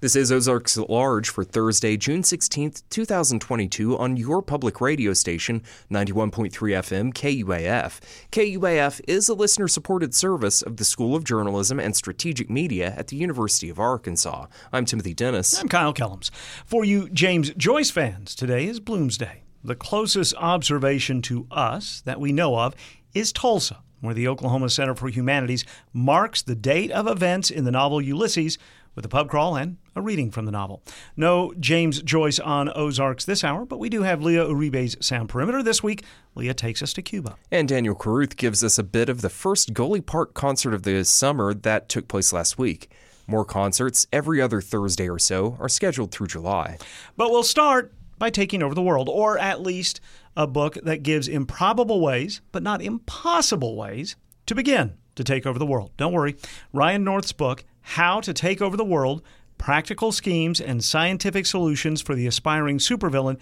This is Ozarks at Large for Thursday, June 16th, 2022, on your public radio station, 91.3 FM KUAF. KUAF is a listener supported service of the School of Journalism and Strategic Media at the University of Arkansas. I'm Timothy Dennis. I'm Kyle Kellums. For you James Joyce fans, today is Bloomsday. The closest observation to us that we know of is Tulsa, where the Oklahoma Center for Humanities marks the date of events in the novel Ulysses with a pub crawl and a reading from the novel. No James Joyce on Ozarks this hour, but we do have Leah Uribe's Sound Perimeter this week. Leah takes us to Cuba. And Daniel Caruth gives us a bit of the first Gulley Park concert of the summer that took place last week. More concerts every other Thursday or so are scheduled through July. But we'll start by taking over the world, or at least a book that gives improbable ways, but not impossible ways, to begin to take over the world. Don't worry. Ryan North's book, How to Take Over the World Practical Schemes and Scientific Solutions for the Aspiring Supervillain,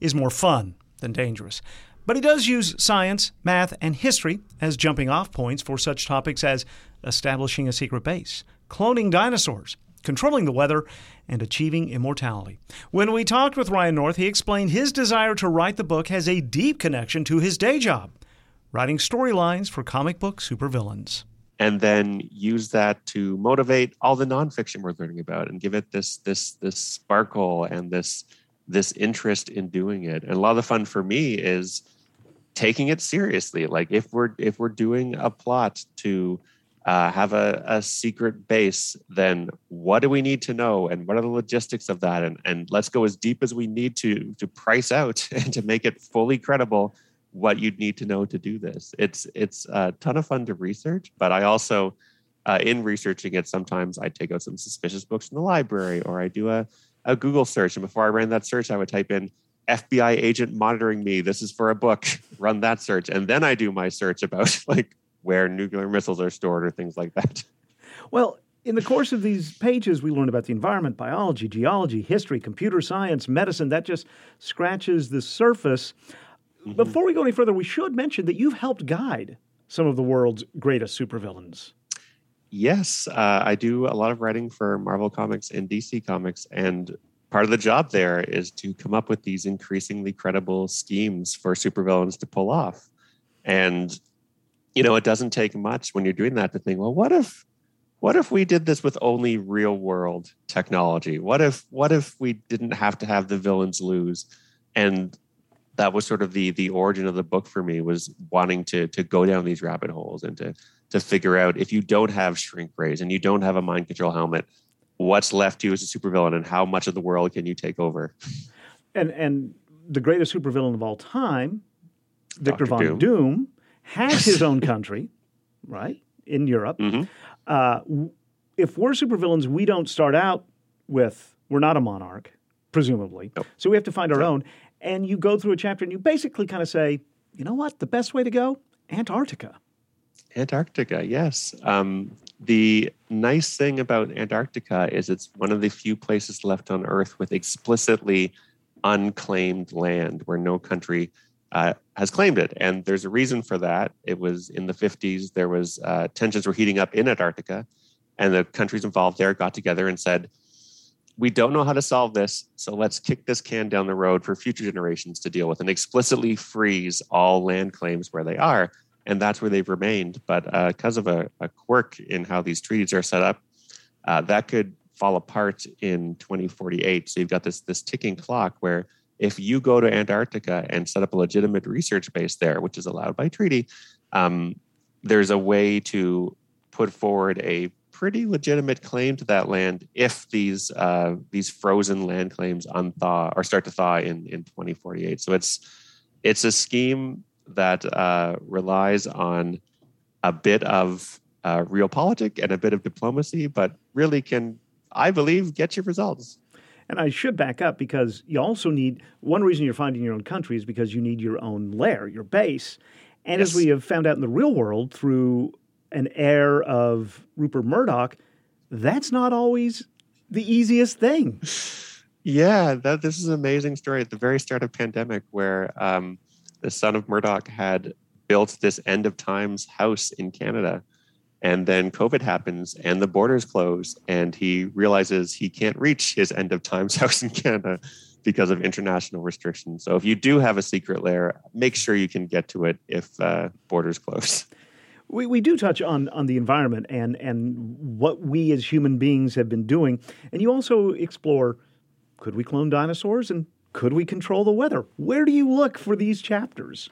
is more fun than dangerous. But he does use science, math, and history as jumping off points for such topics as establishing a secret base, cloning dinosaurs, controlling the weather, and achieving immortality. When we talked with Ryan North, he explained his desire to write the book has a deep connection to his day job writing storylines for comic book supervillains. And then use that to motivate all the nonfiction we're learning about and give it this this this sparkle and this this interest in doing it. And a lot of the fun for me is taking it seriously. Like if we're if we're doing a plot to uh, have a, a secret base, then what do we need to know and what are the logistics of that? And, and let's go as deep as we need to to price out and to make it fully credible what you'd need to know to do this. It's it's a ton of fun to research, but I also uh, in researching it, sometimes I take out some suspicious books from the library or I do a, a Google search. And before I ran that search, I would type in FBI agent monitoring me. This is for a book. Run that search. And then I do my search about like where nuclear missiles are stored or things like that. Well, in the course of these pages, we learn about the environment, biology, geology, history, computer science, medicine. That just scratches the surface. Mm-hmm. Before we go any further, we should mention that you've helped guide some of the world's greatest supervillains. Yes, uh, I do a lot of writing for Marvel Comics and DC Comics, and part of the job there is to come up with these increasingly credible schemes for supervillains to pull off. And you know, it doesn't take much when you're doing that to think, well, what if what if we did this with only real world technology? What if what if we didn't have to have the villains lose? And that was sort of the the origin of the book for me was wanting to to go down these rabbit holes and to to figure out if you don't have shrink rays and you don't have a mind control helmet, what's left to you as a supervillain and how much of the world can you take over? And and the greatest supervillain of all time, Victor Dr. Von Doom, Doom has his own country, right, in Europe. Mm-hmm. Uh, if we're supervillains, we don't start out with, we're not a monarch, presumably. Nope. So we have to find our own. And you go through a chapter and you basically kind of say, you know what, the best way to go? Antarctica. Antarctica, yes. Um, the nice thing about Antarctica is it's one of the few places left on Earth with explicitly unclaimed land where no country uh, has claimed it, and there's a reason for that. It was in the 50s. There was uh, tensions were heating up in Antarctica, and the countries involved there got together and said, "We don't know how to solve this, so let's kick this can down the road for future generations to deal with, and explicitly freeze all land claims where they are." And that's where they've remained. But uh, because of a, a, quirk in how these treaties are set up, uh, that could fall apart in 2048. So you've got this this ticking clock where if you go to Antarctica and set up a legitimate research base there, which is allowed by treaty, um, there's a way to put forward a pretty legitimate claim to that land if these uh, these frozen land claims unthaw or start to thaw in in 2048. So it's it's a scheme that uh, relies on a bit of uh, realpolitik and a bit of diplomacy, but really can, I believe, get you results. And I should back up because you also need one reason you're finding your own country is because you need your own lair, your base. And yes. as we have found out in the real world through an heir of Rupert Murdoch, that's not always the easiest thing. Yeah, that this is an amazing story at the very start of pandemic where um, the son of Murdoch had built this end of times house in Canada And then COVID happens and the borders close, and he realizes he can't reach his end of times house in Canada because of international restrictions. So if you do have a secret lair, make sure you can get to it if uh, borders close. We, we do touch on, on the environment and, and what we as human beings have been doing. And you also explore could we clone dinosaurs and could we control the weather? Where do you look for these chapters?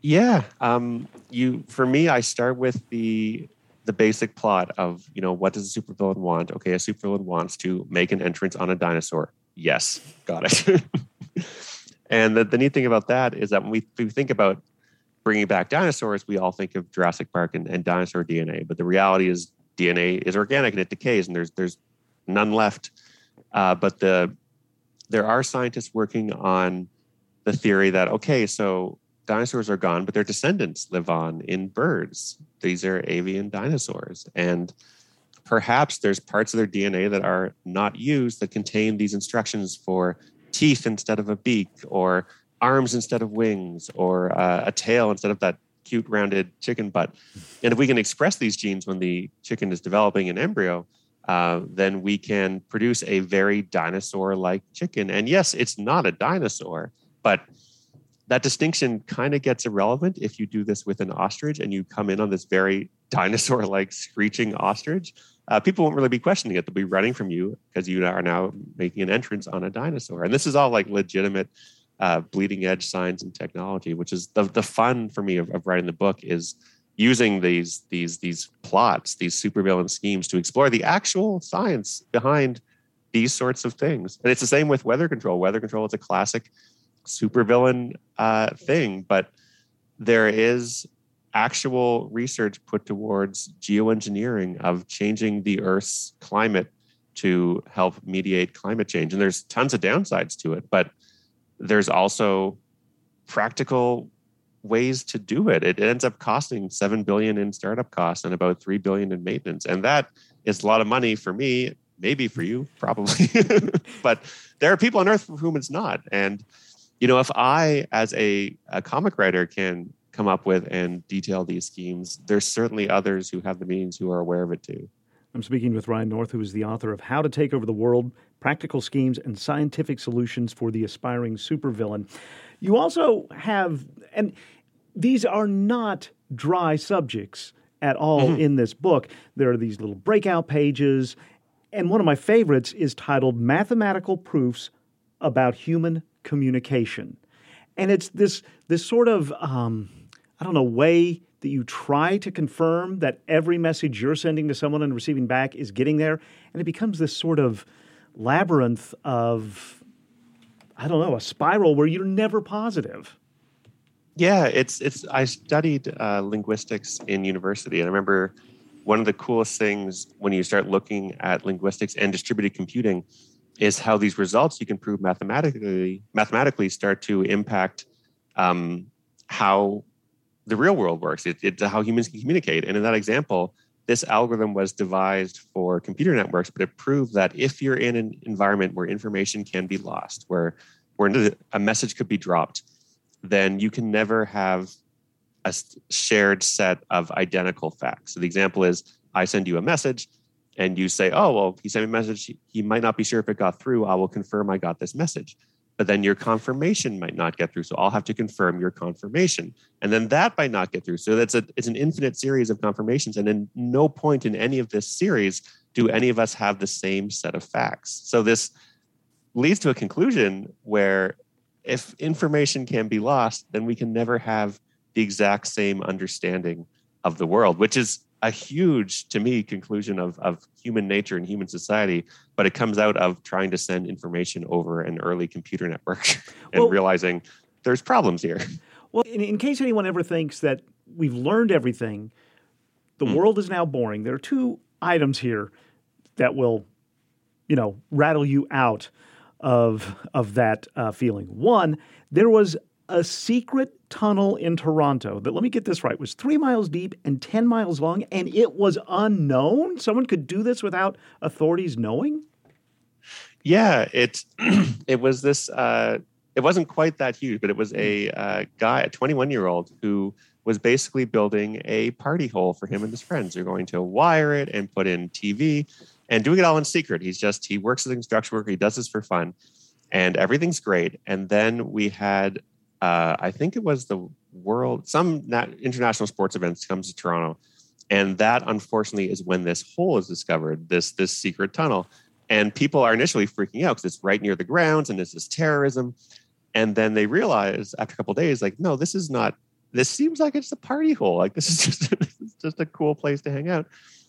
Yeah, um, you for me, I start with the the basic plot of you know what does a supervillain want? Okay, a supervillain wants to make an entrance on a dinosaur. Yes, got it. and the, the neat thing about that is that when we, we think about bringing back dinosaurs, we all think of Jurassic Park and, and dinosaur DNA. But the reality is DNA is organic and it decays, and there's there's none left. Uh, but the there are scientists working on the theory that okay, so dinosaurs are gone, but their descendants live on in birds. These are avian dinosaurs, and perhaps there's parts of their DNA that are not used that contain these instructions for teeth instead of a beak, or arms instead of wings, or uh, a tail instead of that cute rounded chicken butt. And if we can express these genes when the chicken is developing an embryo, uh, then we can produce a very dinosaur like chicken. And yes, it's not a dinosaur, but that distinction kind of gets irrelevant if you do this with an ostrich and you come in on this very dinosaur like screeching ostrich. Uh, people won't really be questioning it. They'll be running from you because you are now making an entrance on a dinosaur. And this is all like legitimate uh, bleeding edge science and technology, which is the, the fun for me of, of writing the book is using these these these plots, these supervillain schemes to explore the actual science behind these sorts of things. And it's the same with weather control. Weather control is a classic supervillain uh, thing, but there is actual research put towards geoengineering of changing the Earth's climate to help mediate climate change. And there's tons of downsides to it, but there's also practical ways to do it. It ends up costing 7 billion in startup costs and about 3 billion in maintenance. And that is a lot of money for me, maybe for you, probably. but there are people on earth for whom it's not. And you know, if I, as a, a comic writer, can come up with and detail these schemes, there's certainly others who have the means who are aware of it too. I'm speaking with Ryan North, who is the author of How to Take Over the World Practical Schemes and Scientific Solutions for the Aspiring Supervillain. You also have, and these are not dry subjects at all mm-hmm. in this book. There are these little breakout pages, and one of my favorites is titled Mathematical Proofs About Human communication. And it's this, this sort of, um, I don't know, way that you try to confirm that every message you're sending to someone and receiving back is getting there. And it becomes this sort of labyrinth of, I don't know, a spiral where you're never positive. Yeah, it's it's. I studied uh, linguistics in university, and I remember one of the coolest things when you start looking at linguistics and distributed computing is how these results you can prove mathematically mathematically start to impact um, how the real world works. It, it's how humans can communicate. And in that example, this algorithm was devised for computer networks, but it proved that if you're in an environment where information can be lost, where where a message could be dropped, then you can never have a shared set of identical facts. So the example is I send you a message and you say, oh, well, he sent me a message. He might not be sure if it got through. I will confirm I got this message. But then your confirmation might not get through. So I'll have to confirm your confirmation. And then that might not get through. So that's a it's an infinite series of confirmations. And in no point in any of this series do any of us have the same set of facts. So this leads to a conclusion where if information can be lost, then we can never have the exact same understanding of the world, which is a huge, to me, conclusion of, of human nature and human society, but it comes out of trying to send information over an early computer network and well, realizing there's problems here. Well, in, in, case anyone ever thinks that we've learned everything, the mm. world is now boring. There are two items here that will, you know, rattle you out of of that uh, feeling. One, there was a secret tunnel in Toronto that, let me get this right, was three miles deep and 10 miles long, and it was unknown? Someone could do this without authorities knowing? Yeah, it, it was this, uh, it wasn't quite that huge, but it was a uh, guy, a 21 year old, who was basically building a party hole for him and his friends. They're going to wire it and put in TV and doing it all in secret. He's just, he works as a construction worker. He does this for fun and everything's great. And then we had, uh, I think it was the world, some international sports events comes to Toronto. And that unfortunately is when this hole is discovered, this, this secret tunnel. And people are initially freaking out because it's right near the grounds and this is terrorism. And then they realize after a couple days, like, no, this is not this seems like it's a party hole. Like this is just this is just a cool place to hang out.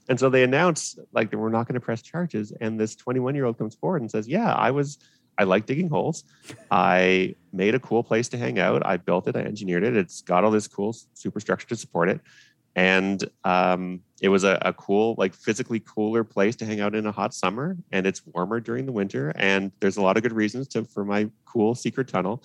And so they announce like we're not going to press charges. And this 21 year old comes forward and says, "Yeah, I was. I like digging holes. I made a cool place to hang out. I built it. I engineered it. It's got all this cool superstructure to support it, and um, it was a, a cool, like physically cooler place to hang out in a hot summer. And it's warmer during the winter. And there's a lot of good reasons to for my cool secret tunnel.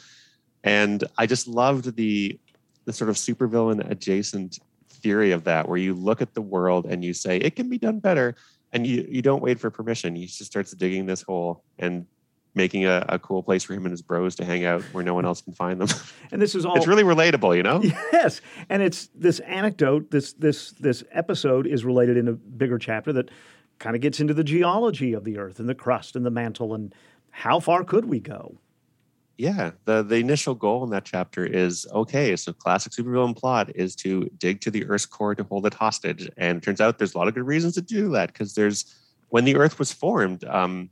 And I just loved the the sort of supervillain adjacent theory of that, where you look at the world and you say it can be done better, and you you don't wait for permission. He just starts digging this hole and making a, a cool place for him and his bros to hang out where no one else can find them. And this is all it's really relatable, you know? Yes. And it's this anecdote, this this this episode is related in a bigger chapter that kind of gets into the geology of the earth and the crust and the mantle and how far could we go? yeah the the initial goal in that chapter is okay so classic supervillain plot is to dig to the earth's core to hold it hostage and it turns out there's a lot of good reasons to do that because there's when the earth was formed um,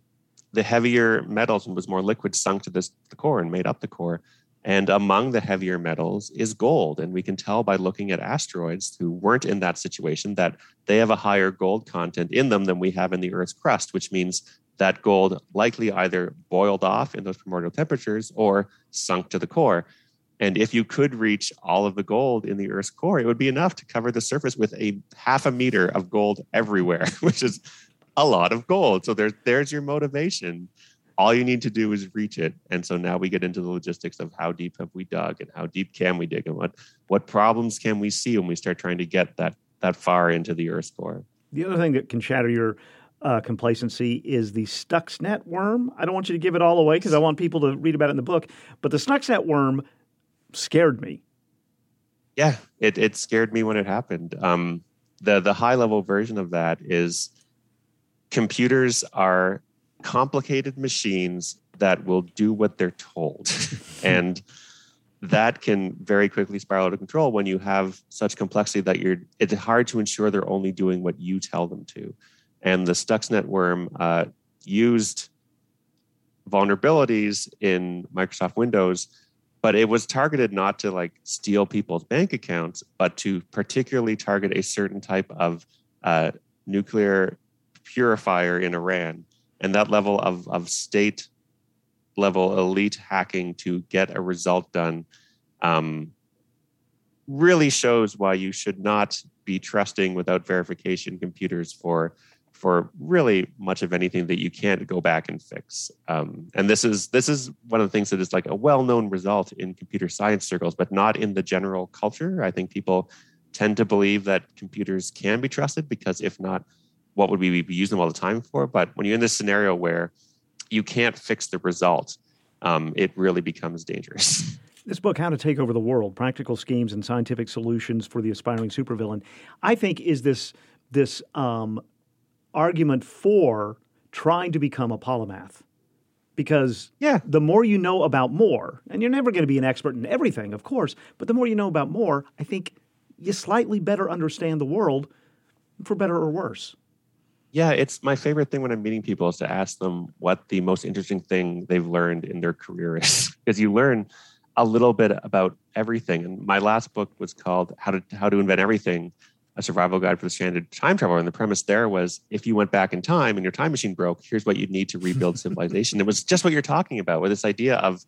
the heavier metals and was more liquid sunk to this the core and made up the core and among the heavier metals is gold and we can tell by looking at asteroids who weren't in that situation that they have a higher gold content in them than we have in the earth's crust which means that gold likely either boiled off in those primordial temperatures or sunk to the core. And if you could reach all of the gold in the Earth's core, it would be enough to cover the surface with a half a meter of gold everywhere, which is a lot of gold. So there's there's your motivation. All you need to do is reach it. And so now we get into the logistics of how deep have we dug and how deep can we dig and what what problems can we see when we start trying to get that that far into the Earth's core. The other thing that can shatter your uh, complacency is the Stuxnet worm. I don't want you to give it all away because I want people to read about it in the book. But the Stuxnet worm scared me. Yeah, it, it scared me when it happened. Um, the the high level version of that is computers are complicated machines that will do what they're told, and that can very quickly spiral out of control when you have such complexity that you're. It's hard to ensure they're only doing what you tell them to and the Stuxnet worm uh, used vulnerabilities in Microsoft Windows, but it was targeted not to like steal people's bank accounts, but to particularly target a certain type of uh, nuclear purifier in Iran. And that level of, of state level elite hacking to get a result done um, really shows why you should not be trusting without verification computers for for really much of anything that you can't go back and fix. Um, and this is this is one of the things that is like a well-known result in computer science circles, but not in the general culture. I think people tend to believe that computers can be trusted because if not, what would we be using them all the time for? But when you're in this scenario where you can't fix the result, um, it really becomes dangerous. This book, How to Take Over the World: Practical Schemes and Scientific Solutions for the Aspiring Supervillain, I think is this this um, argument for trying to become a polymath because yeah. the more you know about more, and you're never going to be an expert in everything, of course, but the more you know about more, I think you slightly better understand the world for better or worse. Yeah, it's my favorite thing when I'm meeting people is to ask them what the most interesting thing they've learned in their career is because you learn a little bit about everything. And my last book was called How to How to Invent Everything a survival guide for the stranded time traveler. And the premise there was if you went back in time and your time machine broke, here's what you'd need to rebuild civilization. it was just what you're talking about with this idea of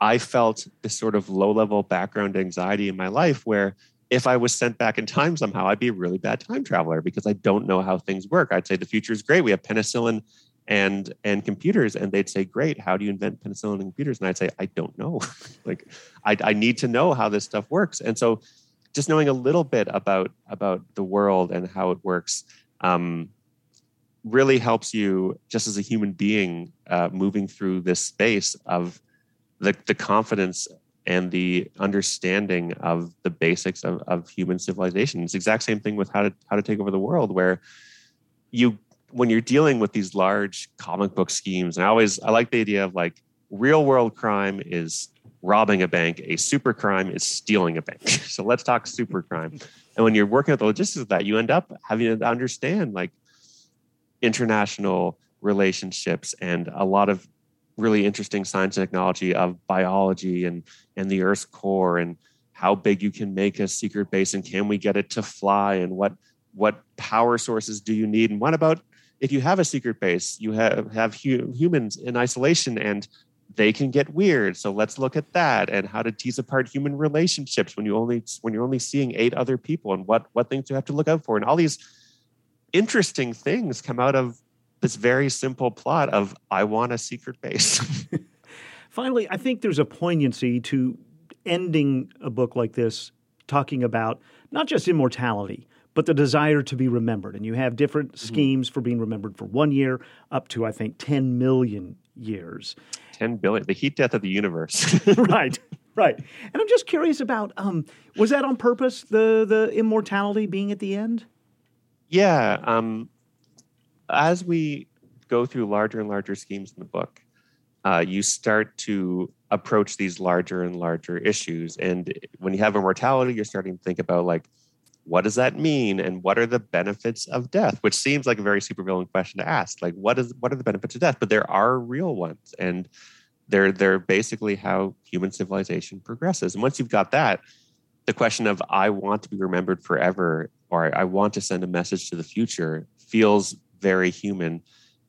I felt this sort of low level background anxiety in my life where if I was sent back in time somehow, I'd be a really bad time traveler because I don't know how things work. I'd say the future is great. We have penicillin and and computers and they'd say great how do you invent penicillin and computers and i'd say i don't know like I, I need to know how this stuff works and so just knowing a little bit about about the world and how it works um, really helps you just as a human being uh, moving through this space of the, the confidence and the understanding of the basics of, of human civilization. It's the exact same thing with how to how to take over the world, where you when you're dealing with these large comic book schemes, and I always I like the idea of like real world crime is robbing a bank, a super crime is stealing a bank. so let's talk super crime. And when you're working at the logistics of that, you end up having to understand like international relationships and a lot of really interesting science and technology of biology and and the earth's core and how big you can make a secret base and can we get it to fly and what what power sources do you need and what about if you have a secret base you have have hu- humans in isolation and they can get weird. So let's look at that and how to tease apart human relationships when you only when you're only seeing eight other people and what what things you have to look out for. And all these interesting things come out of this very simple plot of I want a secret base. Finally, I think there's a poignancy to ending a book like this talking about not just immortality, but the desire to be remembered. And you have different mm-hmm. schemes for being remembered for one year up to, I think, 10 million years. 10 billion, the heat death of the universe. right, right. And I'm just curious about um, was that on purpose, the, the immortality being at the end? Yeah. Um, as we go through larger and larger schemes in the book, uh, you start to approach these larger and larger issues. And when you have immortality, you're starting to think about like, what does that mean, and what are the benefits of death? Which seems like a very supervillain question to ask. Like, what is what are the benefits of death? But there are real ones, and they're they're basically how human civilization progresses. And once you've got that, the question of I want to be remembered forever, or I want to send a message to the future, feels very human.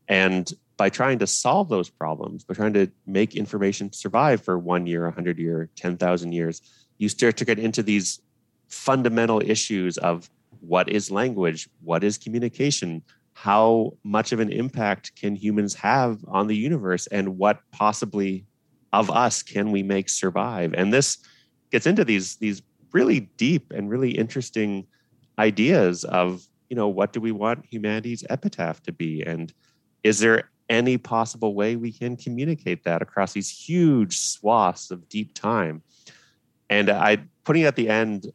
And by trying to solve those problems, by trying to make information survive for one year, 100 year, 10,000 years, you start to get into these fundamental issues of what is language, what is communication, how much of an impact can humans have on the universe, and what possibly of us can we make survive? And this gets into these these really deep and really interesting ideas of you know, what do we want humanity's epitaph to be? And is there any possible way we can communicate that across these huge swaths of deep time? And I putting it at the end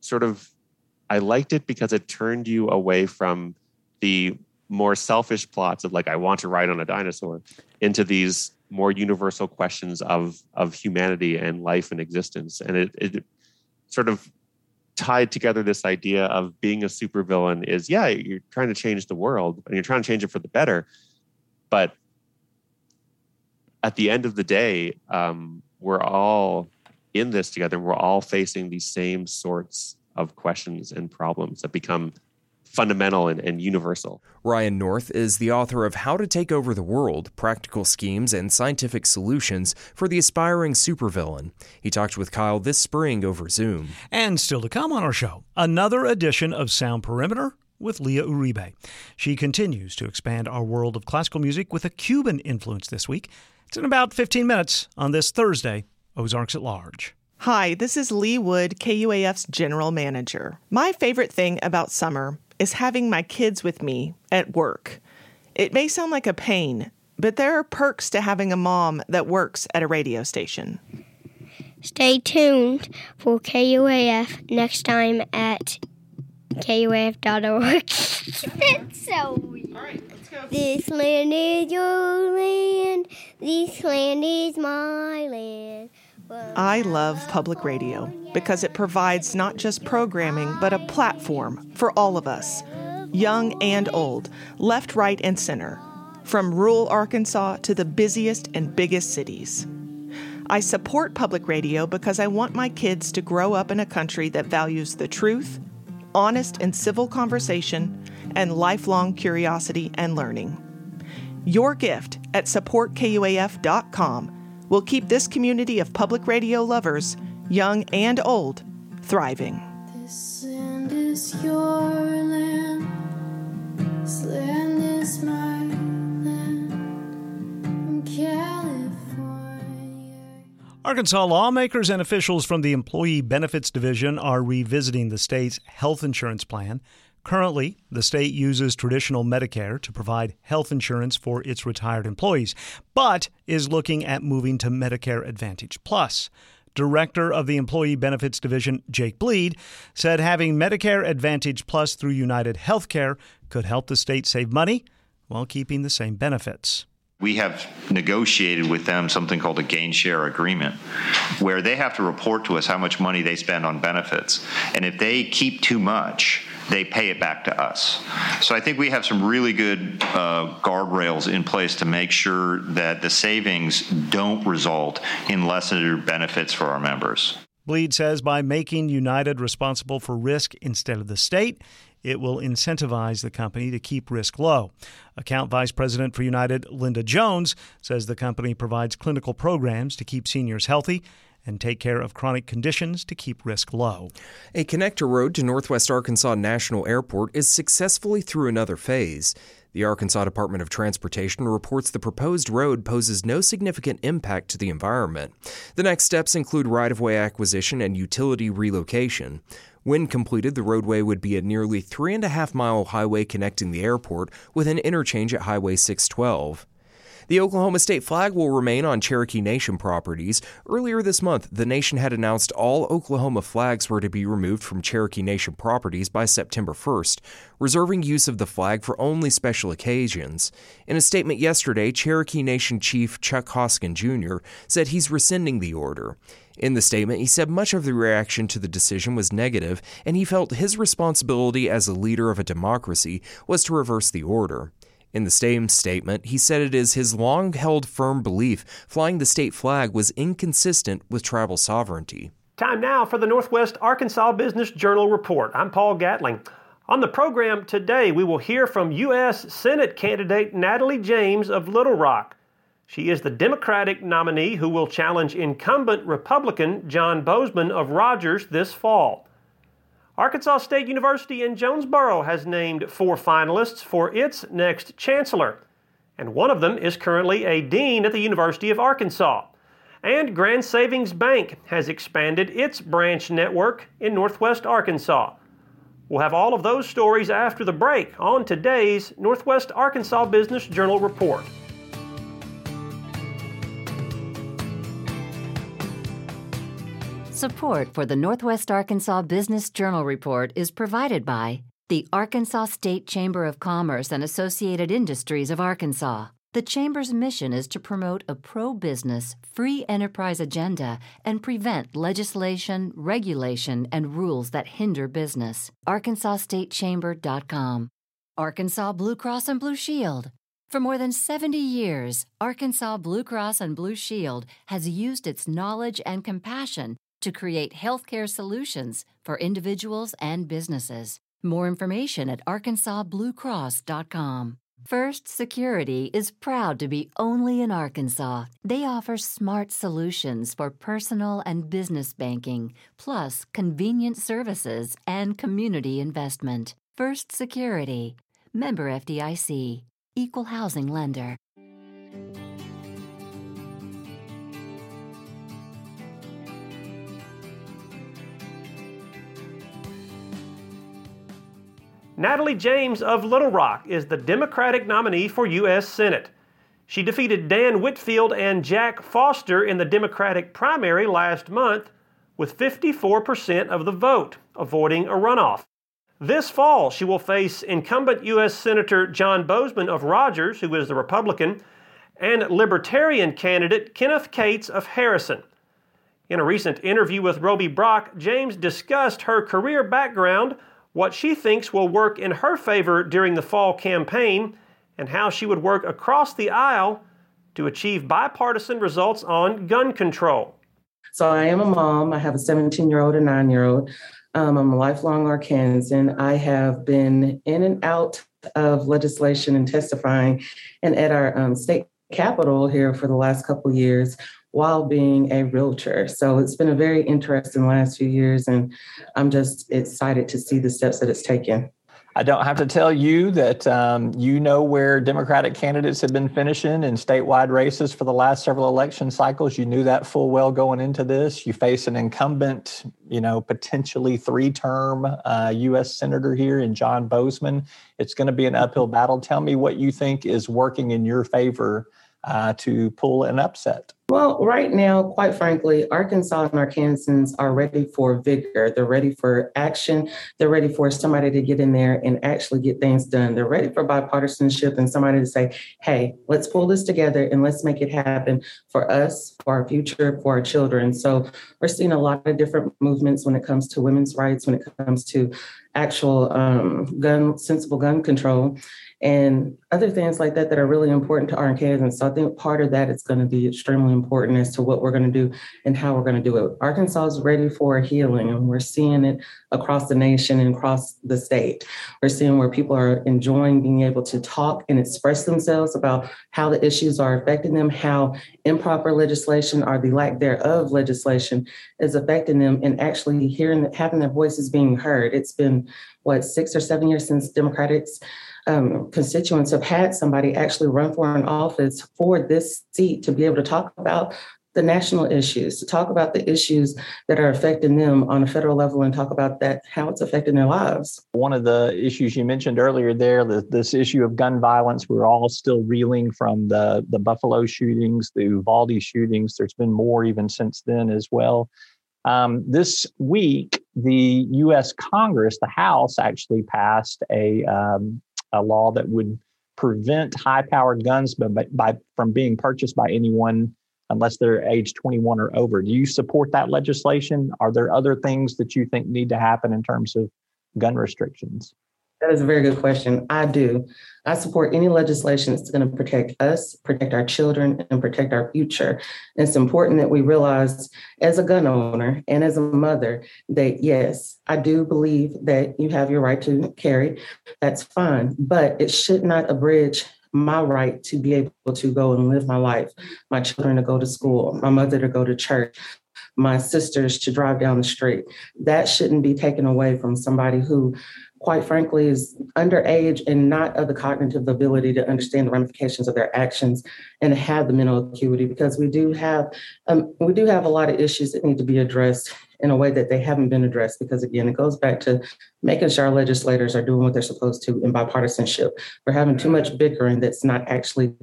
sort of I liked it because it turned you away from the more selfish plots of like I want to ride on a dinosaur into these more universal questions of of humanity and life and existence and it, it sort of tied together this idea of being a supervillain is yeah, you're trying to change the world and you're trying to change it for the better. But at the end of the day, um, we're all in this together. We're all facing these same sorts of questions and problems that become fundamental and, and, universal. Ryan North is the author of How to Take Over the World Practical Schemes and Scientific Solutions for the Aspiring Supervillain. He talked with Kyle this spring over Zoom. And still to come on our show, another edition of Sound Perimeter with Leah Uribe. She continues to expand our world of classical music with a Cuban influence this week. It's in about 15 minutes on this Thursday, Ozarks at Large. Hi, this is Lee Wood, KUAF's general manager. My favorite thing about summer is having my kids with me at work. It may sound like a pain, but there are perks to having a mom that works at a radio station. Stay tuned for KUAF next time at KUAF.org. That's so weird. All right, let's go. This land is your land. This land is my land. I love public radio because it provides not just programming, but a platform for all of us, young and old, left, right, and center, from rural Arkansas to the busiest and biggest cities. I support public radio because I want my kids to grow up in a country that values the truth, honest and civil conversation, and lifelong curiosity and learning. Your gift at supportkuaf.com will keep this community of public radio lovers, young and old, thriving. This land is your land. This land is my land. Arkansas lawmakers and officials from the Employee Benefits Division are revisiting the state's health insurance plan. Currently, the state uses traditional Medicare to provide health insurance for its retired employees, but is looking at moving to Medicare Advantage Plus. Director of the Employee Benefits Division, Jake Bleed, said having Medicare Advantage Plus through United Healthcare could help the state save money while keeping the same benefits we have negotiated with them something called a gain share agreement where they have to report to us how much money they spend on benefits. And if they keep too much, they pay it back to us. So I think we have some really good uh, guardrails in place to make sure that the savings don't result in lesser benefits for our members. Bleed says by making United responsible for risk instead of the state, it will incentivize the company to keep risk low. Account Vice President for United, Linda Jones, says the company provides clinical programs to keep seniors healthy and take care of chronic conditions to keep risk low. A connector road to Northwest Arkansas National Airport is successfully through another phase. The Arkansas Department of Transportation reports the proposed road poses no significant impact to the environment. The next steps include right of way acquisition and utility relocation. When completed, the roadway would be a nearly three and a half mile highway connecting the airport with an interchange at Highway 612. The Oklahoma state flag will remain on Cherokee Nation properties. Earlier this month, the nation had announced all Oklahoma flags were to be removed from Cherokee Nation properties by September 1st, reserving use of the flag for only special occasions. In a statement yesterday, Cherokee Nation Chief Chuck Hoskin Jr. said he's rescinding the order. In the statement, he said much of the reaction to the decision was negative, and he felt his responsibility as a leader of a democracy was to reverse the order. In the same statement, he said it is his long held firm belief flying the state flag was inconsistent with tribal sovereignty. Time now for the Northwest Arkansas Business Journal Report. I'm Paul Gatling. On the program today, we will hear from U.S. Senate candidate Natalie James of Little Rock. She is the Democratic nominee who will challenge incumbent Republican John Boozman of Rogers this fall. Arkansas State University in Jonesboro has named four finalists for its next chancellor, and one of them is currently a dean at the University of Arkansas. And Grand Savings Bank has expanded its branch network in northwest Arkansas. We'll have all of those stories after the break on today's Northwest Arkansas Business Journal Report. Support for the Northwest Arkansas Business Journal Report is provided by the Arkansas State Chamber of Commerce and Associated Industries of Arkansas. The Chamber's mission is to promote a pro business, free enterprise agenda and prevent legislation, regulation, and rules that hinder business. ArkansasStateChamber.com. Arkansas Blue Cross and Blue Shield. For more than 70 years, Arkansas Blue Cross and Blue Shield has used its knowledge and compassion to create healthcare solutions for individuals and businesses. More information at arkansasbluecross.com. First Security is proud to be only in Arkansas. They offer smart solutions for personal and business banking, plus convenient services and community investment. First Security, member FDIC, equal housing lender. Natalie James of Little Rock is the Democratic nominee for U.S. Senate. She defeated Dan Whitfield and Jack Foster in the Democratic primary last month with 54% of the vote, avoiding a runoff. This fall, she will face incumbent U.S. Senator John Boozman of Rogers, who is the Republican, and Libertarian candidate Kenneth Cates of Harrison. In a recent interview with Roby Brock, James discussed her career background what she thinks will work in her favor during the fall campaign, and how she would work across the aisle to achieve bipartisan results on gun control. So, I am a mom. I have a 17 year old and nine year old. Um, I'm a lifelong Arkansan. I have been in and out of legislation and testifying and at our um, state capitol here for the last couple years while being a realtor. So it's been a very interesting last few years, and I'm just excited to see the steps that it's taken. I don't have to tell you that um, you know where Democratic candidates have been finishing in statewide races for the last several election cycles. You knew that full well going into this. You face an incumbent, you know, potentially three-term uh, U.S. senator here in John Boozman. It's going to be an uphill battle. Tell me what you think is working in your favor uh, to pull an upset. Well, right now, quite frankly, Arkansas and Arkansans are ready for vigor. They're ready for action. They're ready for somebody to get in there and actually get things done. They're ready for bipartisanship and somebody to say, hey, let's pull this together and let's make it happen for us, for our future, for our children. So we're seeing a lot of different movements when it comes to women's rights, when it comes to actual um, gun, sensible gun control and other things like that that are really important to our kids. so I think part of that is going to be extremely important as to what we're going to do and how we're going to do it. Arkansas is ready for healing, and we're seeing it across the nation and across the state. We're seeing where people are enjoying being able to talk and express themselves about how the issues are affecting them, how improper legislation or the lack thereof legislation is affecting them, and actually hearing having their voices being heard. It's been what six or seven years since Democrats um, constituents have had somebody actually run for an office for this seat to be able to talk about the national issues, to talk about the issues that are affecting them on a federal level and talk about that, how it's affecting their lives. One of the issues you mentioned earlier there, the, this issue of gun violence, we're all still reeling from the, the Buffalo shootings, the Uvalde shootings. There's been more even since then as well. Um, this week, the U.S. Congress, the House, actually passed a um, a law that would prevent high-powered guns by, by, from being purchased by anyone unless they're age 21 or over. Do you support that legislation? Are there other things that you think need to happen in terms of gun restrictions? That is a very good question. I do. I support any legislation that's going to protect us, protect our children, and protect our future. It's important that we realize, as a gun owner and as a mother, that yes, I do believe that you have your right to carry. That's fine, but it should not abridge my right to be able to go and live my life, my children to go to school, my mother to go to church, my sisters to drive down the street. That shouldn't be taken away from somebody who quite frankly, is underage and not of the cognitive ability to understand the ramifications of their actions and have the mental acuity because we do have um, we do have a lot of issues that need to be addressed in a way that they haven't been addressed because again it goes back to making sure our legislators are doing what they're supposed to in bipartisanship. We're having too much bickering that's not actually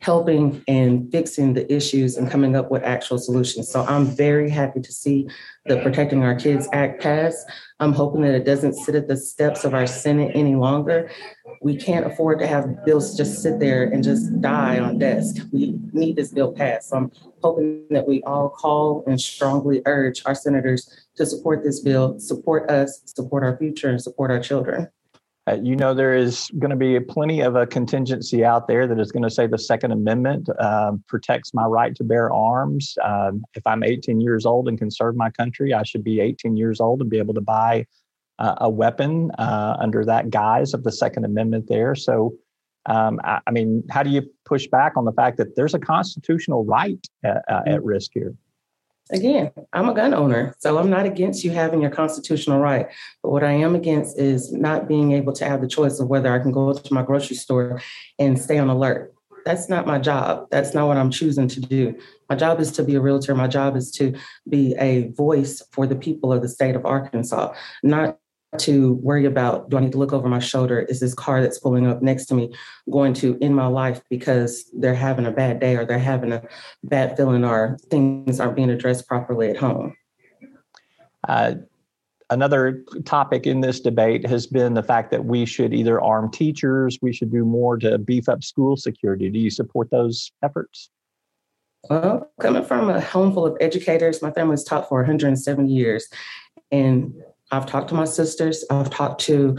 helping and fixing the issues and coming up with actual solutions. So I'm very happy to see the Protecting Our Kids Act pass. I'm hoping that it doesn't sit at the steps of our Senate any longer. We can't afford to have bills just sit there and just die on desk. We need this bill passed. So I'm hoping that we all call and strongly urge our senators to support this bill, support us, support our future, and support our children. Uh, you know, there is going to be plenty of a contingency out there that is going to say the Second Amendment uh, protects my right to bear arms. Uh, if I'm 18 years old and can serve my country, I should be 18 years old and be able to buy uh, a weapon uh, under that guise of the Second Amendment there. So, um, I, I, mean, how do you push back on the fact that there's a constitutional right at, uh, at risk here? Again, I'm a gun owner, so I'm not against you having your constitutional right. But what I am against is not being able to have the choice of whether I can go to my grocery store and stay on alert. That's not my job. That's not what I'm choosing to do. My job is to be a realtor. My job is to be a voice for the people of the state of Arkansas, not to worry about do I need to look over my shoulder? Is this car that's pulling up next to me going to end my life because they're having a bad day or they're having a bad feeling or things aren't being addressed properly at home? Uh, another topic in this debate has been the fact that we should either arm teachers, we should do more to beef up school security. Do you support those efforts? Well, coming from a home full of educators, my family's taught for 107 years. And I've talked to my sisters, I've talked to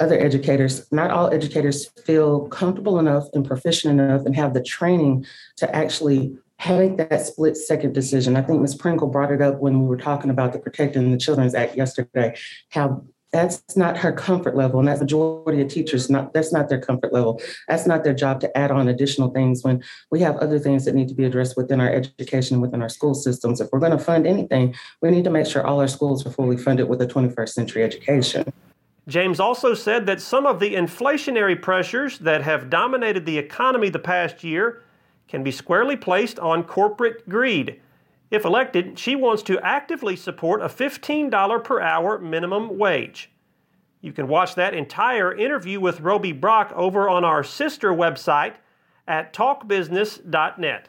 other educators. Not all educators feel comfortable enough and proficient enough and have the training to actually make that split second decision. I think Ms. Pringle brought it up when we were talking about the Protecting the Children's Act yesterday, how that's not her comfort level and that's majority of teachers not that's not their comfort level. That's not their job to add on additional things when we have other things that need to be addressed within our education within our school systems. If we're going to fund anything we need to make sure all our schools are fully funded with a 21st century education. James also said that some of the inflationary pressures that have dominated the economy the past year can be squarely placed on corporate greed. If elected, she wants to actively support a $15 per hour minimum wage. You can watch that entire interview with Roby Brock over on our sister website at talkbusiness.net.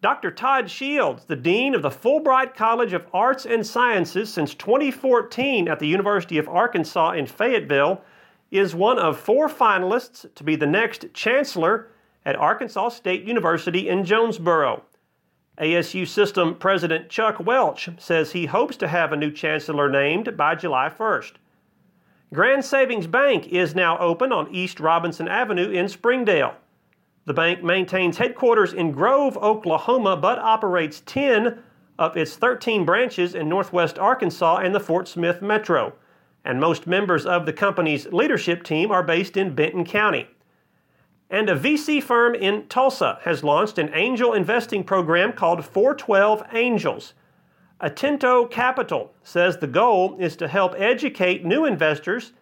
Dr. Todd Shields, the Dean of the Fulbright College of Arts and Sciences since 2014 at the University of Arkansas in Fayetteville, is one of four finalists to be the next chancellor at Arkansas State University in Jonesboro. ASU System President Chuck Welch says he hopes to have a new chancellor named by July 1st. Grand Savings Bank is now open on East Robinson Avenue in Springdale. The bank maintains headquarters in Grove, Oklahoma, but operates 10 of its 13 branches in northwest Arkansas and the Fort Smith metro. And most members of the company's leadership team are based in Benton County. And a VC firm in Tulsa has launched an angel investing program called 412 Angels. Atento Capital says the goal is to help educate new investors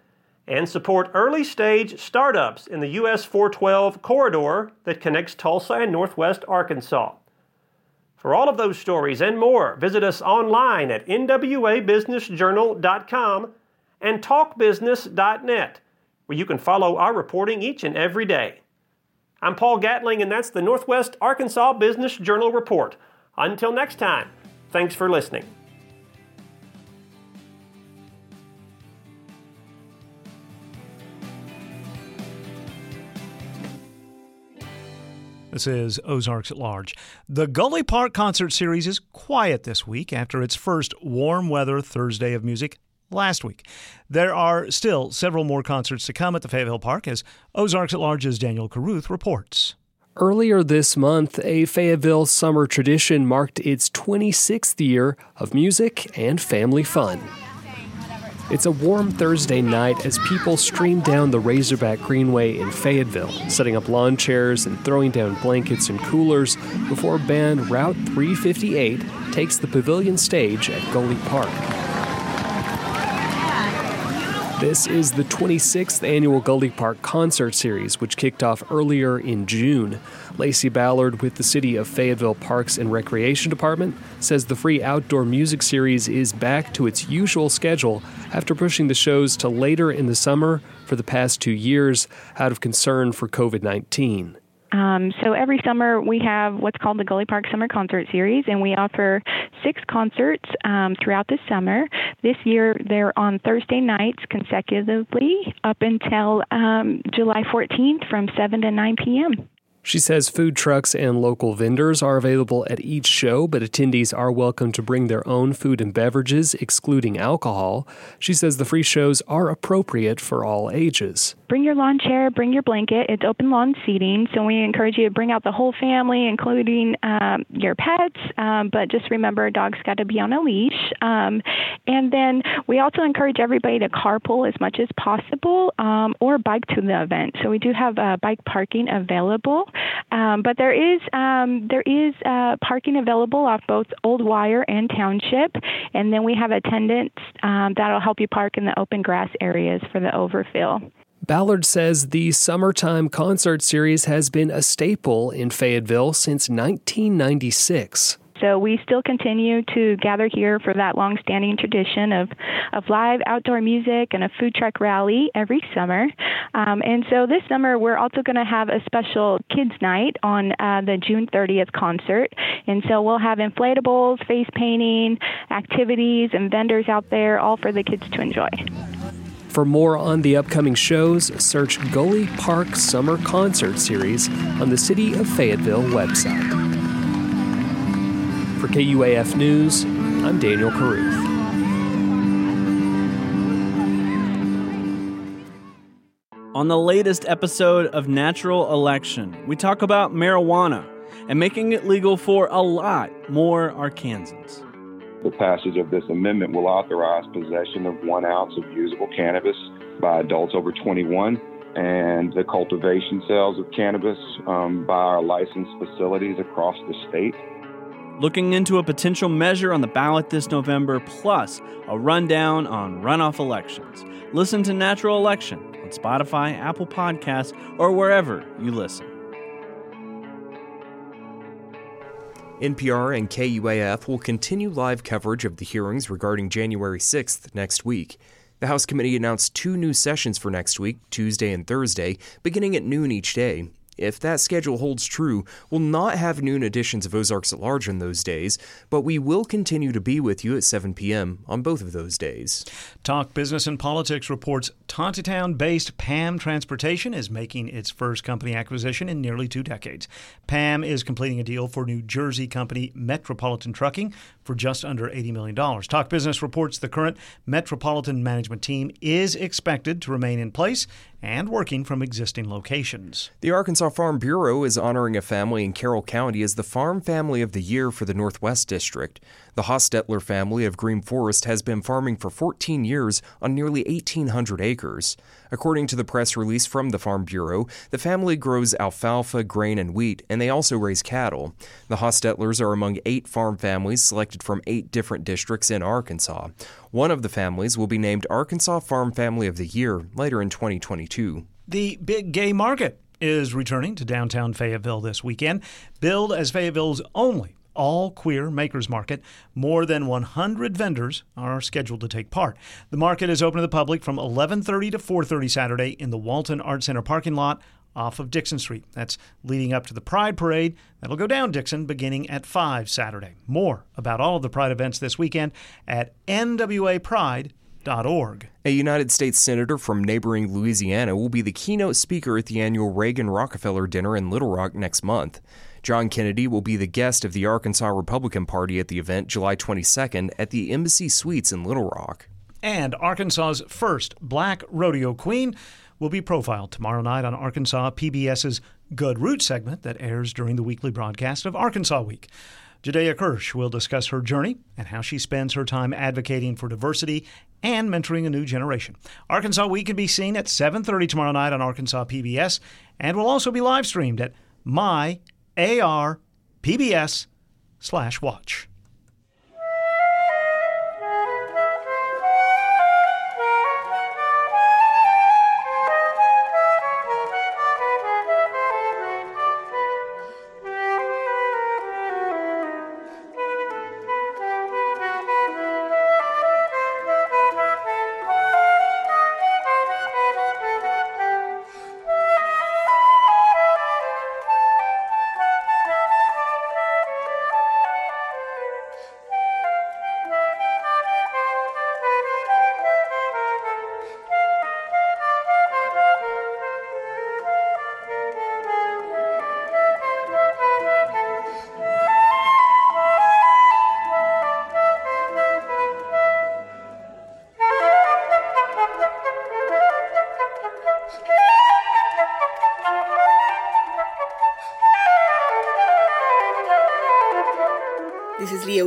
and support early stage startups in the US 412 corridor that connects Tulsa and Northwest Arkansas. For all of those stories and more, visit us online at nwabusinessjournal.com and talkbusiness.net, where you can follow our reporting each and every day. I'm Paul Gatling, and that's the Northwest Arkansas Business Journal Report. Until next time, thanks for listening. This is Ozarks at Large. The Gulley Park concert series is quiet this week after its first warm weather Thursday of music last week. There are still several more concerts to come at the Fayetteville Park as Ozarks at Large's Daniel Caruth reports. Earlier this month, a Fayetteville summer tradition marked its 26th year of music and family fun. It's a warm Thursday night as people stream down the Razorback Greenway in Fayetteville, setting up lawn chairs and throwing down blankets and coolers before band Route 358 takes the pavilion stage at Gulley Park. This is the 26th annual Gulley Park Concert Series, which kicked off earlier in June. Lacey Ballard with the City of Fayetteville Parks and Recreation Department says the free outdoor music series is back to its usual schedule after pushing the shows to later in the summer for the past two years out of concern for COVID 19. Um, so every summer we have what's called the Gulley Park Summer Concert Series, and we offer six concerts um, throughout the summer. This year they're on Thursday nights consecutively up until um, July 14th from 7 to 9 p.m. She says food trucks and local vendors are available at each show, but attendees are welcome to bring their own food and beverages, excluding alcohol. She says the free shows are appropriate for all ages. Bring your lawn chair, bring your blanket. It's open lawn seating, so we encourage you to bring out the whole family, including um, your pets. Um, but just remember, dog's got to be on a leash. Um, and then we also encourage everybody to carpool as much as possible um, or bike to the event. So we do have uh, bike parking available. Um, but there is um, there is uh, parking available off both Old Wire and Township, and then we have attendants um, that'll help you park in the open grass areas for the overfill. Ballard says the summertime concert series has been a staple in Fayetteville since 1996. So we still continue to gather here for that long-standing tradition of, of live outdoor music and a food truck rally every summer. Um, and so this summer we're also going to have a special kids night on uh, the June 30th concert. And so we'll have inflatables, face painting, activities, and vendors out there, all for the kids to enjoy. For more on the upcoming shows, search Gulley Park Summer Concert Series on the City of Fayetteville website. For KUAF News, I'm Daniel Caruth. On the latest episode of Natural Election, we talk about marijuana and making it legal for a lot more Arkansans. The passage of this amendment will authorize possession of one ounce of usable cannabis by adults over 21 and the cultivation sales of cannabis um, by our licensed facilities across the state looking into a potential measure on the ballot this November, plus a rundown on runoff elections. Listen to Natural Election on Spotify, Apple Podcasts, or wherever you listen. NPR and KUAF will continue live coverage of the hearings regarding January 6th next week. The House committee announced two new sessions for next week, Tuesday and Thursday, beginning at noon each day. If that schedule holds true, we will not have noon editions of Ozarks at Large on those days, but we will continue to be with you at 7 p.m. on both of those days. Talk Business and Politics reports Tontitown based PAM Transportation is making its first company acquisition in nearly two decades. PAM is completing a deal for New Jersey company Metropolitan Trucking for just under $80 million. Talk Business reports the current Metropolitan management team is expected to remain in place and working from existing locations. The Arkansas Farm Bureau is honoring a family in Carroll County as the Farm Family of the Year for the Northwest District. The Hostetler family of Green Forest has been farming for 14 years on nearly 1,800 acres. According to the press release from the Farm Bureau, the family grows alfalfa, grain, and wheat, and they also raise cattle. The Hostetlers are among eight farm families selected from eight different districts in Arkansas. One of the families will be named Arkansas Farm Family of the Year later in 2022. The Big Gay Market is returning to downtown Fayetteville this weekend, billed as Fayetteville's only all queer makers market. More than 100 vendors are scheduled to take part. The market is open to the public from 11:30 to 4:30 Saturday in the Walton Art Center parking lot off of Dixon Street. That's leading up to the Pride Parade. That'll go down Dixon beginning at 5 Saturday. More about all of the Pride events this weekend at nwapride.org. A United States Senator from neighboring Louisiana will be the keynote speaker at the annual Reagan Rockefeller dinner in Little Rock next month. John Kennedy will be the guest of the Arkansas Republican Party at the event July 22nd at the Embassy Suites in Little Rock. And Arkansas's first black rodeo queen will be profiled tomorrow night on Arkansas PBS's Good Root segment that airs during the weekly broadcast of Arkansas Week. Judea Kirsch will discuss her journey and how she spends her time advocating for diversity and mentoring a new generation. Arkansas Week can be seen at 7:30 tomorrow night on Arkansas PBS and will also be live streamed at my AR PBS slash watch.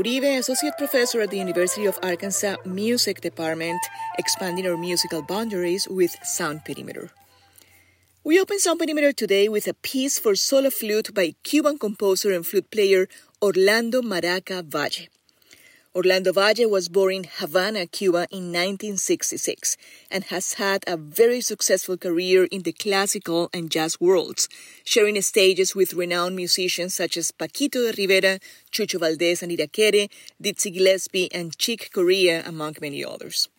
Uribe, Associate Professor at the University of Arkansas Music Department, expanding our musical boundaries with Sound Perimeter. We open Sound Perimeter today with a piece for solo flute by Cuban composer and flute player Orlando Maraca Valle. Orlando Valle was born in Havana, Cuba in 1966 and has had a very successful career in the classical and jazz worlds, sharing stages with renowned musicians such as Paquito D'Rivera, Chucho Valdés and Irakere, Dizzy Gillespie, and Chick Corea, among many others.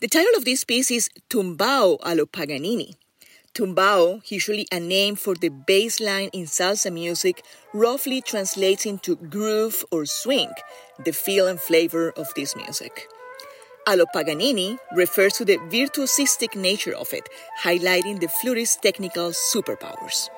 The title of this piece is Tumbao a lo Paganini, Tumbao, usually a name for the bass line in salsa music, roughly translates into groove or swing, the feel and flavor of this music. A lo Paganini refers to the virtuosistic nature of it, highlighting the flutist's technical superpowers.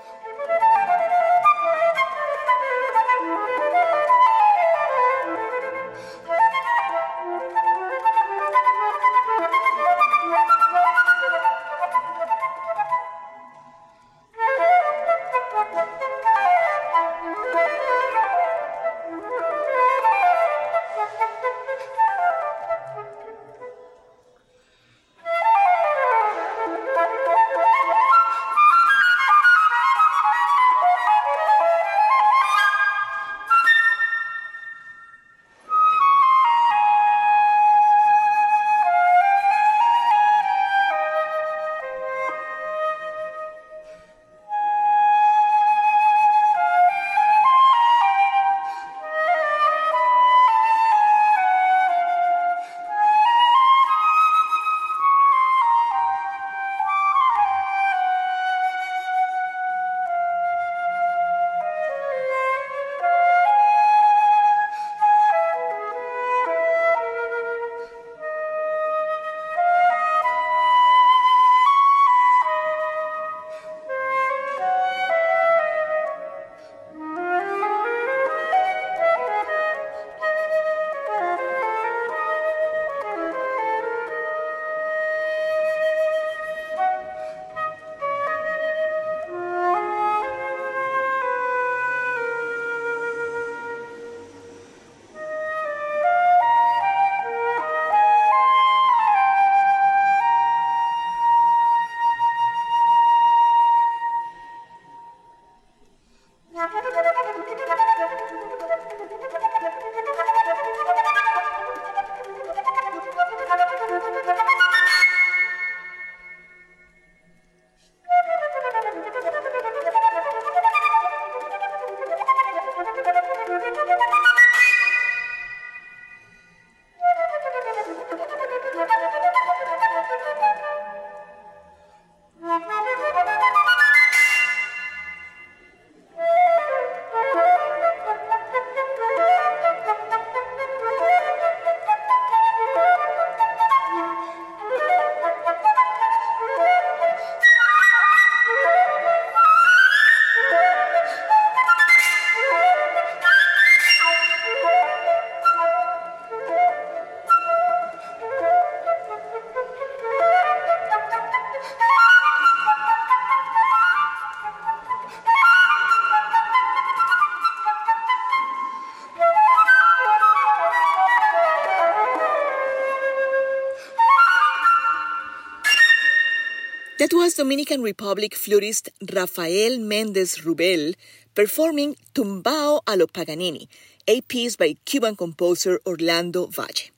That was Dominican Republic flautist Rafael Mendez Rubel performing Tumbao a lo Paganini, a piece by Cuban composer Orlando Valle.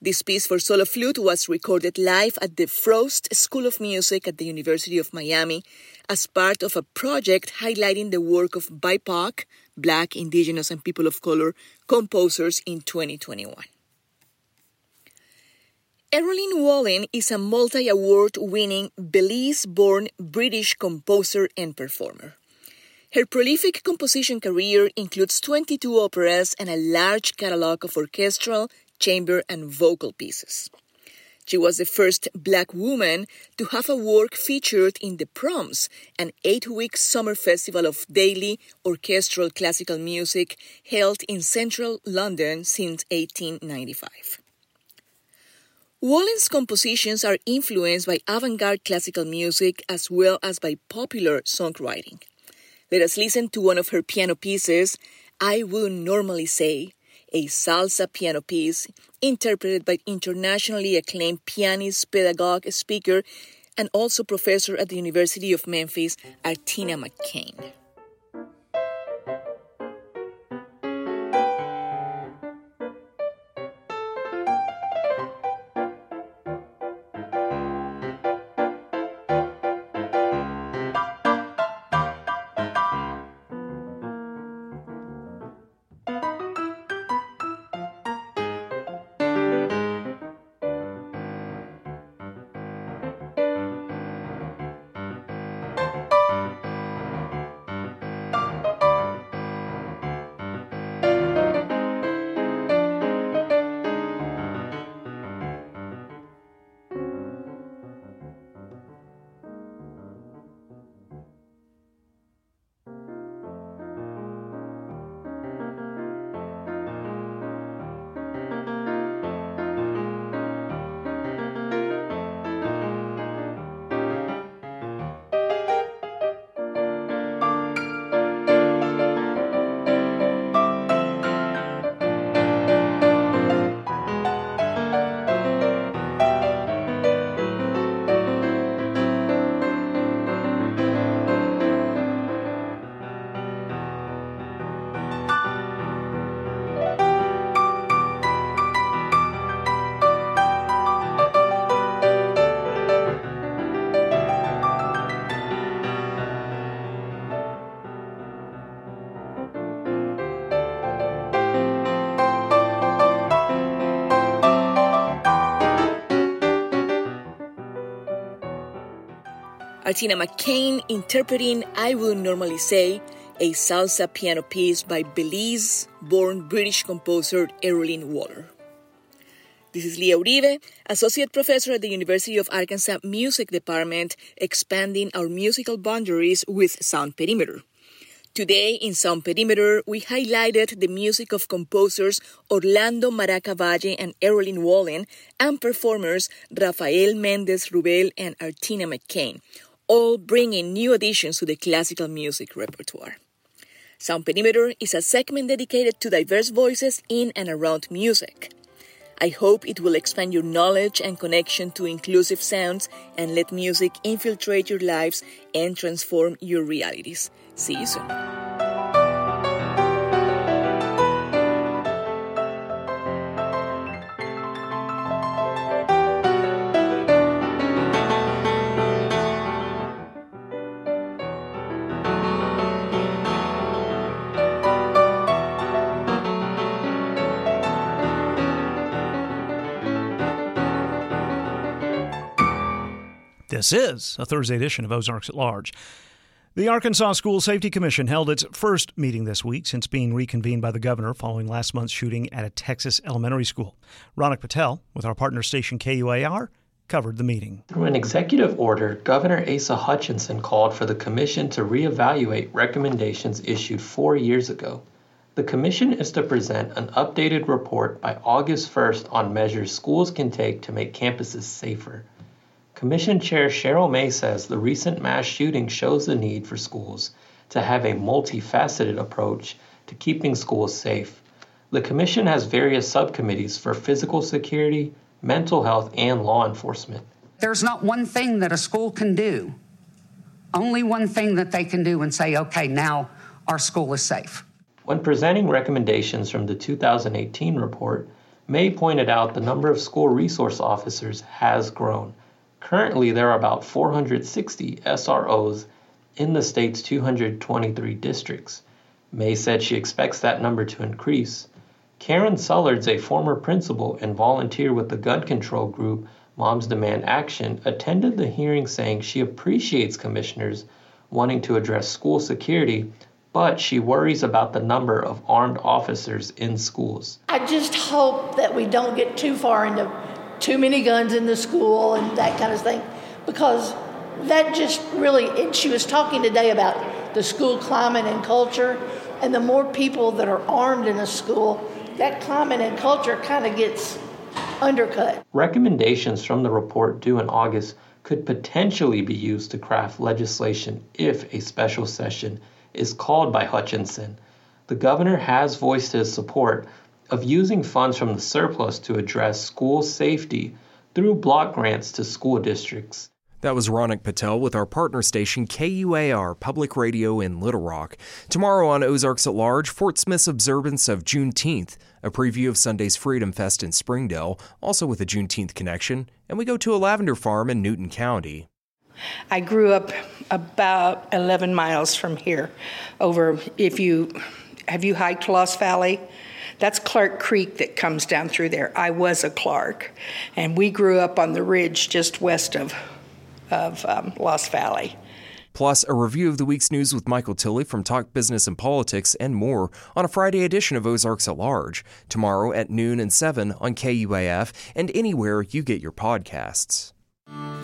This piece for solo flute was recorded live at the Frost School of Music at the University of Miami as part of a project highlighting the work of BIPOC, Black, Indigenous, and People of Color composers in 2021. Wallen is a multi award winning Belize born British composer and performer. Her prolific composition career includes 22 operas and a large catalog of orchestral, chamber, and vocal pieces. She was the first black woman to have a work featured in the Proms, an eight week summer festival of daily orchestral classical music held in central London since 1895. Wallen's compositions are influenced by avant garde classical music as well as by popular songwriting. Let us listen to one of her piano pieces, I Would Normally Say, a salsa piano piece interpreted by internationally acclaimed pianist, pedagogue, speaker, and also professor at the University of Memphis, Artina McCain. Artina McCain interpreting I Would Normally Say, a salsa piano piece by Belize born British composer Errolyn Wallen. This is Leah Uribe, Associate Professor at the University of Arkansas Music Department, expanding our musical boundaries with Sound Perimeter. Today in Sound Perimeter, we highlighted the music of composers Orlando Maraca Valle and Errolyn Wallen and performers Rafael Mendez Rubel and Artina McCain, all bringing new additions to the classical music repertoire. Sound Perimeter is a segment dedicated to diverse voices in and around music. I hope it will expand your knowledge and connection to inclusive sounds and let music infiltrate your lives and transform your realities. See you soon. This is a Thursday edition of Ozarks at Large. The Arkansas School Safety Commission held its first meeting this week since being reconvened by the governor following last month's shooting at a Texas elementary school. Ronak Patel, with our partner station KUAR, covered the meeting. Through an executive order, Governor Asa Hutchinson called for the commission to reevaluate recommendations issued four years ago. The commission is to present an updated report by August 1st on measures schools can take to make campuses safer. Commission Chair Cheryl May says the recent mass shooting shows the need for schools to have a multifaceted approach to keeping schools safe. The Commission has various subcommittees for physical security, mental health, and law enforcement. There's not one thing that a school can do, only one thing that they can do and say, okay, now our school is safe. When presenting recommendations from the 2018 report, May pointed out the number of school resource officers has grown. Currently, there are about 460 SROs in the state's 223 districts. May said she expects that number to increase. Karen Sullards, a former principal and volunteer with the gun control group Moms Demand Action, attended the hearing saying she appreciates commissioners wanting to address school security, but she worries about the number of armed officers in schools. I just hope that we don't get too far into too many guns in the school and that kind of thing because that just really, and she was talking today about the school climate and culture, and the more people that are armed in a school, that climate and culture kind of gets undercut. Recommendations from the report due in August could potentially be used to craft legislation if a special session is called by Hutchinson. The governor has voiced his support of using funds from the surplus to address school safety through block grants to school districts. That was Ronak Patel with our partner station KUAR Public Radio in Little Rock. Tomorrow on Ozarks at Large, Fort Smith's observance of Juneteenth, a preview of Sunday's Freedom Fest in Springdale, also with a Juneteenth connection, and we go to a lavender farm in Newton County. I grew up about 11 miles from here. Over, if you have you hiked Lost Valley? That's Clark Creek that comes down through there. I was a Clark, and we grew up on the ridge just west of of um, Lost Valley. Plus, a review of the week's news with Michael Tilley from Talk Business and Politics and more on a Friday edition of Ozarks at Large, tomorrow at noon and 7 on KUAF and anywhere you get your podcasts.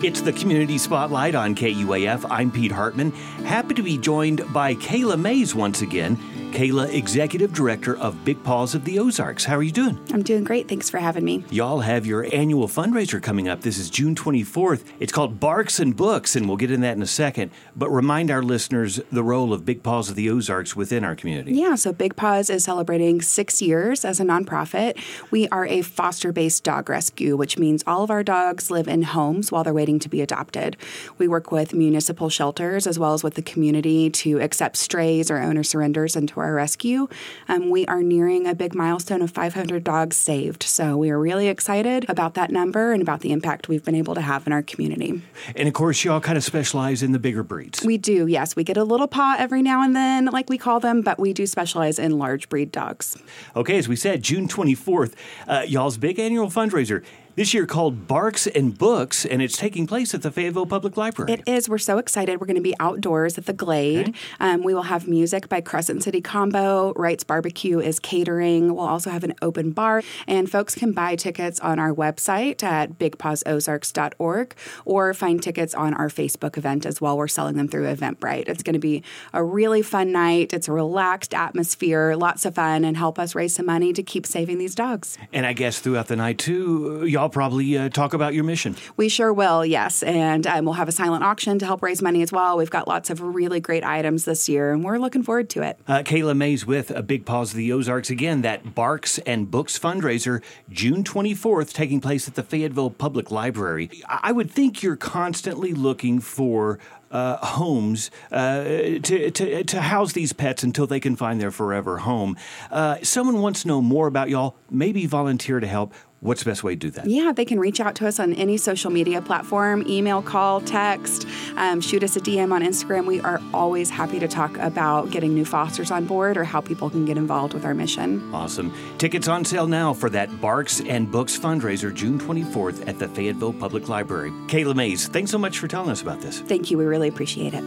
It's the Community Spotlight on KUAF. I'm Pete Hartman. Happy to be joined by Kayla Mays once again. Kayla, Executive Director of Big Paws of the Ozarks. How are you doing? I'm doing great. Thanks for having me. Y'all have your annual fundraiser coming up. This is June 24th. It's called Barks and Books, and we'll get in that in a second. But remind our listeners the role of Big Paws of the Ozarks within our community. Yeah, so Big Paws is celebrating six years as a nonprofit. We are a foster based dog rescue, which means all of our dogs live in homes while they're waiting to be adopted. We work with municipal shelters as well as with the community to accept strays or owner surrenders into our rescue. Um, we are nearing a big milestone of 500 dogs saved. So we are really excited about that number and about the impact we've been able to have in our community. And of course, y'all kind of specialize in the bigger breeds. We do, yes. We get a little paw every now and then, like we call them, but we do specialize in large breed dogs. Okay, as we said, June 24th, uh, y'all's big annual fundraiser this year called Barks and Books, and it's taking place at the Fayetteville Public Library. It is. We're so excited. We're going to be outdoors at the Glade. Okay. Um, we will have music by Crescent City Combo. Wright's Barbecue is catering. We'll also have an open bar, and folks can buy tickets on our website at bigpawsozarks.org or find tickets on our Facebook event as well. We're selling them through Eventbrite. It's going to be a really fun night. It's a relaxed atmosphere, lots of fun, and help us raise some money to keep saving these dogs. And I guess throughout the night, too, y'all y'all probably uh, talk about your mission. We sure will, yes. And um, we'll have a silent auction to help raise money as well. We've got lots of really great items this year, and we're looking forward to it. Uh, Kayla Mays with a Big Paws of the Ozarks again. That Barks and Books fundraiser, June 24th, taking place at the Fayetteville Public Library. I would think you're constantly looking for uh, homes uh, to, to, to house these pets until they can find their forever home. Uh, someone wants to know more about y'all, maybe volunteer to help. What's the best way to do that? Yeah, they can reach out to us on any social media platform email, call, text, um, shoot us a DM on Instagram. We are always happy to talk about getting new fosters on board or how people can get involved with our mission. Awesome. Tickets on sale now for that Barks and Books fundraiser June 24th at the Fayetteville Public Library. Kayla Mays, thanks so much for telling us about this. Thank you. We really appreciate it.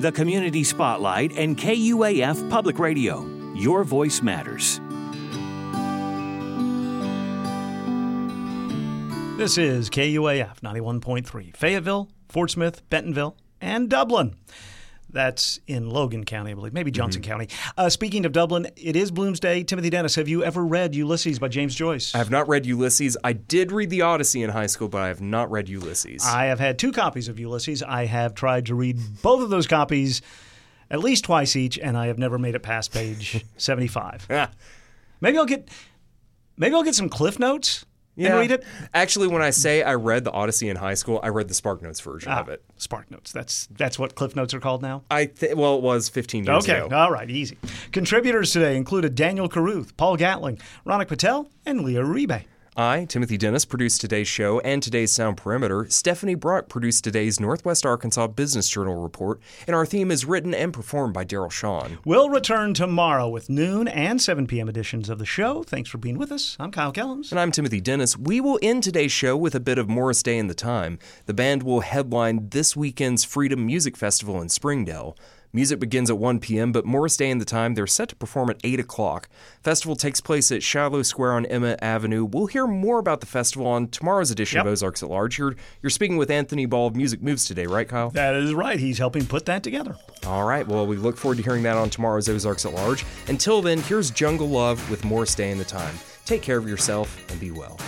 The Community Spotlight and KUAF Public Radio. Your voice matters. This is KUAF 91.3, Fayetteville, Fort Smith, Bentonville, and Dublin. That's in Logan County, I believe, maybe Johnson mm-hmm. County. Uh, speaking of Dublin, it is Bloomsday. Timothy Dennis, have you ever read Ulysses by James Joyce? I have not read Ulysses. I did read The Odyssey in high school, but I have not read Ulysses. I have had two copies of Ulysses. I have tried to read both of those copies at least twice each, and I have never made it past page 75. maybe I'll get maybe I'll get some cliff notes and read it? Actually, when I say I read the Odyssey in high school, I read the Spark Notes version Ah, of it. Spark Notes. That's that's what Cliff Notes are called now. I th- well, it was 15 years Okay, ago. all right, easy. Contributors today included Daniel Caruth, Paul Gatling, Ronak Patel, and Leah Uribe. I, Timothy Dennis, produced today's show and today's Sound Perimeter. Stephanie Brock produced today's Northwest Arkansas Business Journal report, and our theme is written and performed by Daryl Shawn. We'll return tomorrow with noon and 7 p.m. editions of the show. Thanks for being with us. I'm Kyle Kellums. And I'm Timothy Dennis. We will end today's show with a bit of Morris Day and the Time. The band will headline this weekend's Freedom Music Festival in Springdale. Music begins at 1 p.m., but Morris Day and the Time, they're set to perform at 8 o'clock. Festival takes place at Shiloh Square on Emma Avenue. We'll hear more about the festival on tomorrow's edition Yep. of Ozarks at Large. You're, you're speaking with Anthony Ball of Music Moves today, right, Kyle? That is right. He's helping put that together. All right, well, we look forward to hearing that on tomorrow's Ozarks at Large. Until then, here's Jungle Love with Morris Day and the Time. Take care of yourself and be well.